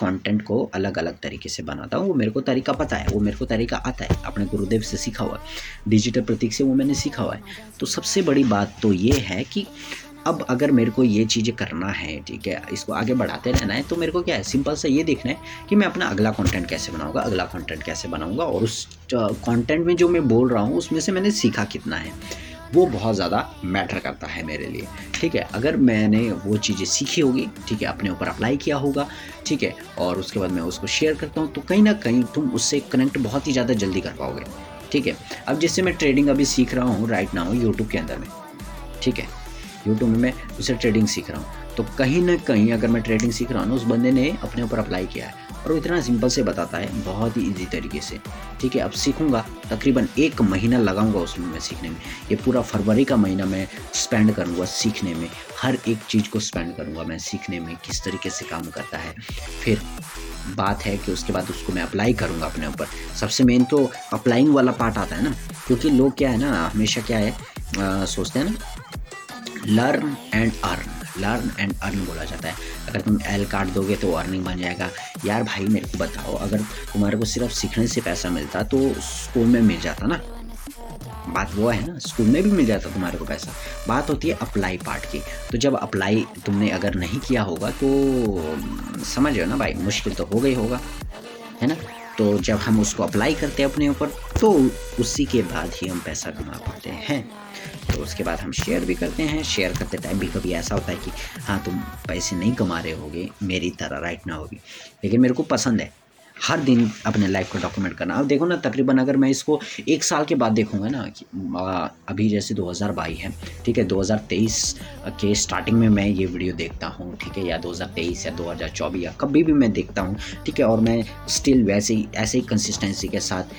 Content को अलग अलग तरीके से बनाता हूँ। वो मेरे को तरीका पता है, वो मेरे को तरीका आता है। अपने गुरुदेव से सीखा हुआ है। डिजिटल प्रतीक से वो मैंने सीखा हुआ है। तो सबसे बड़ी बात तो ये है कि अब अगर मेरे को ये चीज़ें करना है, ठीक है, इसको आगे बढ़ाते रहना है तो मेरे को क्या है, सिंपल सा ये देखना है कि मैं अपना अगला कंटेंट कैसे बनाऊँगा, अगला कंटेंट कैसे बनाऊँगा और उस कंटेंट में जो मैं बोल रहा हूँ, उसमें से मैंने सीखा कितना है। वो बहुत ज़्यादा मैटर करता है मेरे लिए। ठीक है? अगर मैंने वो चीज़ें सीखी होगी, ठीक है, अपने ऊपर अप्लाई किया होगा, ठीक है, और उसके बाद मैं उसको शेयर करता हूँ तो कहीं ना कहीं तुम उससे कनेक्ट बहुत ही ज़्यादा जल्दी कर पाओगे। ठीक है? अब जैसे मैं ट्रेडिंग अभी सीख रहा हूँ राइट नाउ यूट्यूब के अंदर में। ठीक है? यूट्यूब में मैं उसे ट्रेडिंग सीख रहा हूँ। तो कहीं ना कहीं अगर मैं ट्रेडिंग सीख रहा हूँ ना, उस बंदे ने अपने ऊपर अप्लाई किया है। और वो इतना सिंपल से बताता है बहुत ही ईजी तरीके से। ठीक है अब सीखूँगा तकरीबन एक महीना लगाऊँगा उसमें मैं सीखने में। ये पूरा फरवरी का महीना मैं स्पेंड करूँगा सीखने में। हर एक चीज़ को स्पेंड करूँगा मैं सीखने में किस तरीके से काम करता है। फिर बात है कि उसके बाद उसको मैं अप्लाई करूँगा अपने ऊपर। सबसे मेन तो अप्लाइंग वाला पार्ट आता है ना क्योंकि लोग क्या है ना हमेशा क्या है आ, सोचते हैं ना learn and earn learn and earn बोला जाता है। अगर तुम एल काट दोगे तो अर्निंग बन जाएगा। यार भाई, मेरे को बताओ, अगर तुम्हारे को सिर्फ़ सीखने से पैसा मिलता तो स्कूल में मिल जाता ना? बात वो है ना स्कूल में भी मिल जाता तुम्हारे को पैसा। बात होती है अप्लाई पार्ट की। तो जब अप्लाई तुमने अगर नहीं किया होगा तो समझ रहे हो ना भाई, मुश्किल तो हो गई होगा। है ना? तो जब हम उसको अप्लाई करते हैं अपने ऊपर तो उसी के बाद ही हम पैसा कमा पाते हैं। तो उसके बाद हम शेयर भी करते हैं। शेयर करते टाइम भी कभी ऐसा होता है कि हाँ तुम पैसे नहीं कमा रहे होगे, मेरी तरह राइट ना होगी। लेकिन मेरे को पसंद है। हर दिन अपने लाइफ को डॉक्यूमेंट करना। अब देखो ना, तकरीबन अगर मैं इसको एक साल के बाद देखूँगा ना, कि अभी जैसे 2022 है, ठीक है 2023 के स्टार्टिंग में मैं ये वीडियो देखता हूँ, ठीक है, या 2023 या 2024 या कभी भी मैं देखता हूँ, ठीक है, और मैं स्टिल वैसे ही, ऐसे ही कंसिस्टेंसी के साथ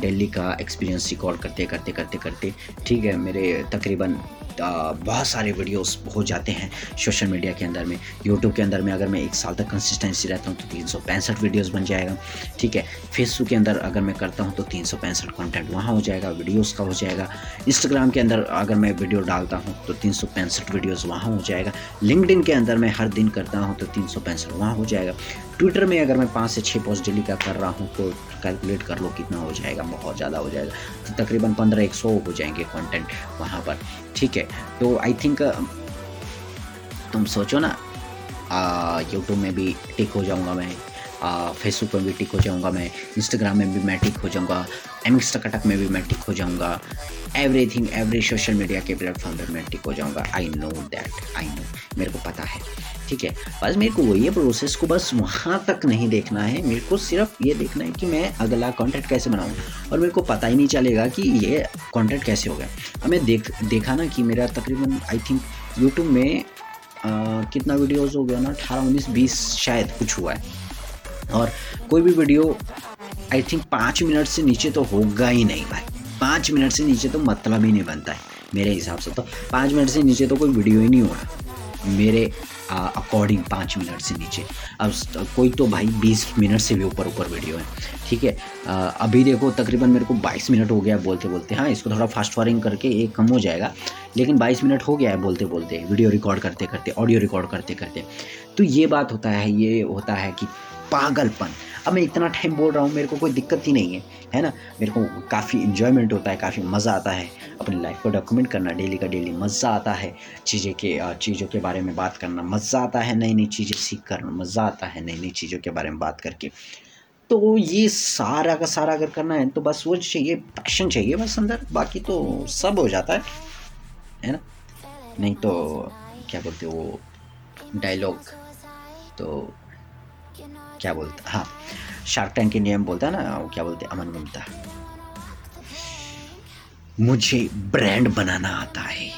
दिल्ली का एक्सपीरियंस रिकॉर्ड करते करते करते करते ठीक है, मेरे तकरीबन बहुत सारे वीडियोस हो जाते हैं सोशल मीडिया के अंदर में। यूट्यूब के अंदर में अगर मैं एक साल तक कंसिस्टेंसी रहता हूँ तो तीन सौ पैंसठ वीडियोज़ बन जाएगा। ठीक है? फेसबुक के अंदर अगर मैं करता हूँ तो तीन सौ पैंसठ कॉन्टेंट वहाँ हो जाएगा वीडियोज़ का हो जाएगा। इंस्टाग्राम के अंदर अगर मैं वीडियो डालता हूँ तो तीन सौ पैंसठ वीडियोज़ वहाँ हो जाएगा। लिंकड के अंदर मैं हर दिन करता हूँ तो तीन सौ पैंसठ वहाँ हो जाएगा। ट्विटर में अगर मैं पाँच से छः पोस्ट डेली का कर रहा हूँ तो कैलकुलेट कर लो कितना हो जाएगा, बहुत ज़्यादा हो जाएगा। तो तकरीबन पंद्रह एक सौ हो जाएँगे कंटेंट वहाँ पर। ठीक है तो आई थिंक तुम सोचो ना यूट्यूब में भी टिक हो जाऊँगा मैं फेसबुक में भी टिक हो जाऊँगा मैं इंस्टाग्राम में भी मैं टिक हो जाऊँगा। एम कटक में भी मैं टिक हो जाऊँगा। एवरीथिंग एवरी सोशल मीडिया के प्लेटफॉर्म पर मैं टिक हो जाऊँगा। I know that I know मेरे को पता है। ठीक है? बस मेरे को वही है प्रोसेस को बस वहाँ तक नहीं देखना है। मेरे को सिर्फ़ ये देखना है कि मैं अगला कंटेंट कैसे बनाऊँ। और मेरे को पता ही नहीं चलेगा कि ये कंटेंट कैसे हो गया। अब मैं देख देखा ना कि मेरा तकरीबन आई थिंक यूट्यूब में आ, कितना वीडियोस हो गया ना? अठारह उन्नीस बीस शायद कुछ हुआ है। और कोई भी वीडियो आई थिंक पाँच मिनट से नीचे तो होगा ही नहीं भाई। पाँच मिनट से नीचे तो मतलब ही नहीं बनता है, मेरे हिसाब से तो। पाँच मिनट से नीचे तो कोई वीडियो ही नहीं होना मेरे अकॉर्डिंग पाँच मिनट से नीचे। अब कोई तो भाई बीस मिनट से भी ऊपर ऊपर वीडियो है। ठीक है? अभी देखो, तकरीबन मेरे को बाईस मिनट हो गया बोलते बोलते। हाँ इसको थोड़ा फास्ट फॉरिंग करके एक कम हो जाएगा। लेकिन बाईस मिनट हो गया है बोलते बोलते वीडियो रिकॉर्ड करते करते ऑडियो रिकॉर्ड करते करते। तो ये बात होता है, ये होता है कि पागलपन। अब मैं इतना टाइम बोल रहा हूँ, मेरे को कोई दिक्कत ही नहीं है है ना? मेरे को काफ़ी इन्जॉयमेंट होता है, काफ़ी मज़ा आता है। अपनी लाइफ को डॉक्यूमेंट करना डेली का डेली मज़ा आता है। चीज़ें के चीज़ों के बारे में बात करना, मज़ा आता है नई नई चीज़ें सीख कर मज़ा आता है नई नई चीज़ों के बारे में बात करके। तो ये सारा का सारा अगर करना है तो बस वो चाहिए पैशन चाहिए बस अंदर, बाकी तो सब हो जाता है है ना? नहीं तो क्या बोलते वो डायलॉग तो क्या बोलता हाँ? शार्क टैंक के नियम बोलता है ना, वो क्या बोलते अमन गुप्ता मुझे ब्रांड बनाना आता है।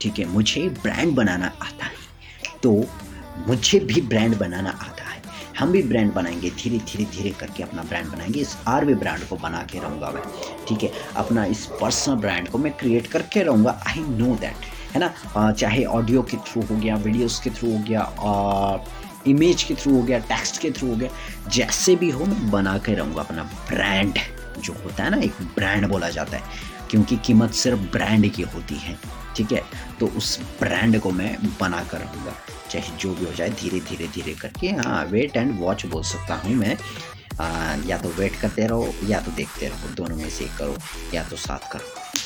ठीक है, मुझे ब्रांड बनाना आता है। तो मुझे भी ब्रांड बनाना आता है। हम भी ब्रांड बनाएँगे, धीरे धीरे धीरे करके अपना ब्रांड बनाएँगे। इस आर भी ब्रांड को बना के रहूँगा मैं। ठीक है, अपना इस पर्सनल ब्रांड को मैं क्रिएट करके रहूँगा। आई नो दैट है ना? चाहे ऑडियो के थ्रू हो गया वीडियोस के थ्रू हो गया, और इमेज के थ्रू हो गया टेक्स्ट के थ्रू हो गया जैसे भी हो मैं बना के रहूँगा अपना ब्रांड जो होता है ना एक ब्रांड बोला जाता है क्योंकि कीमत सिर्फ़ ब्रांड की होती है ठीक है? तो उस ब्रांड को मैं बना कर रहूँगा चाहे जो भी हो जाए धीरे धीरे धीरे करके हाँ वेट एंड वॉच बोल सकता हूँ मैं आ, या तो वेट करते रहो या तो देखते रहो दोनों में से करो या तो साथ करो।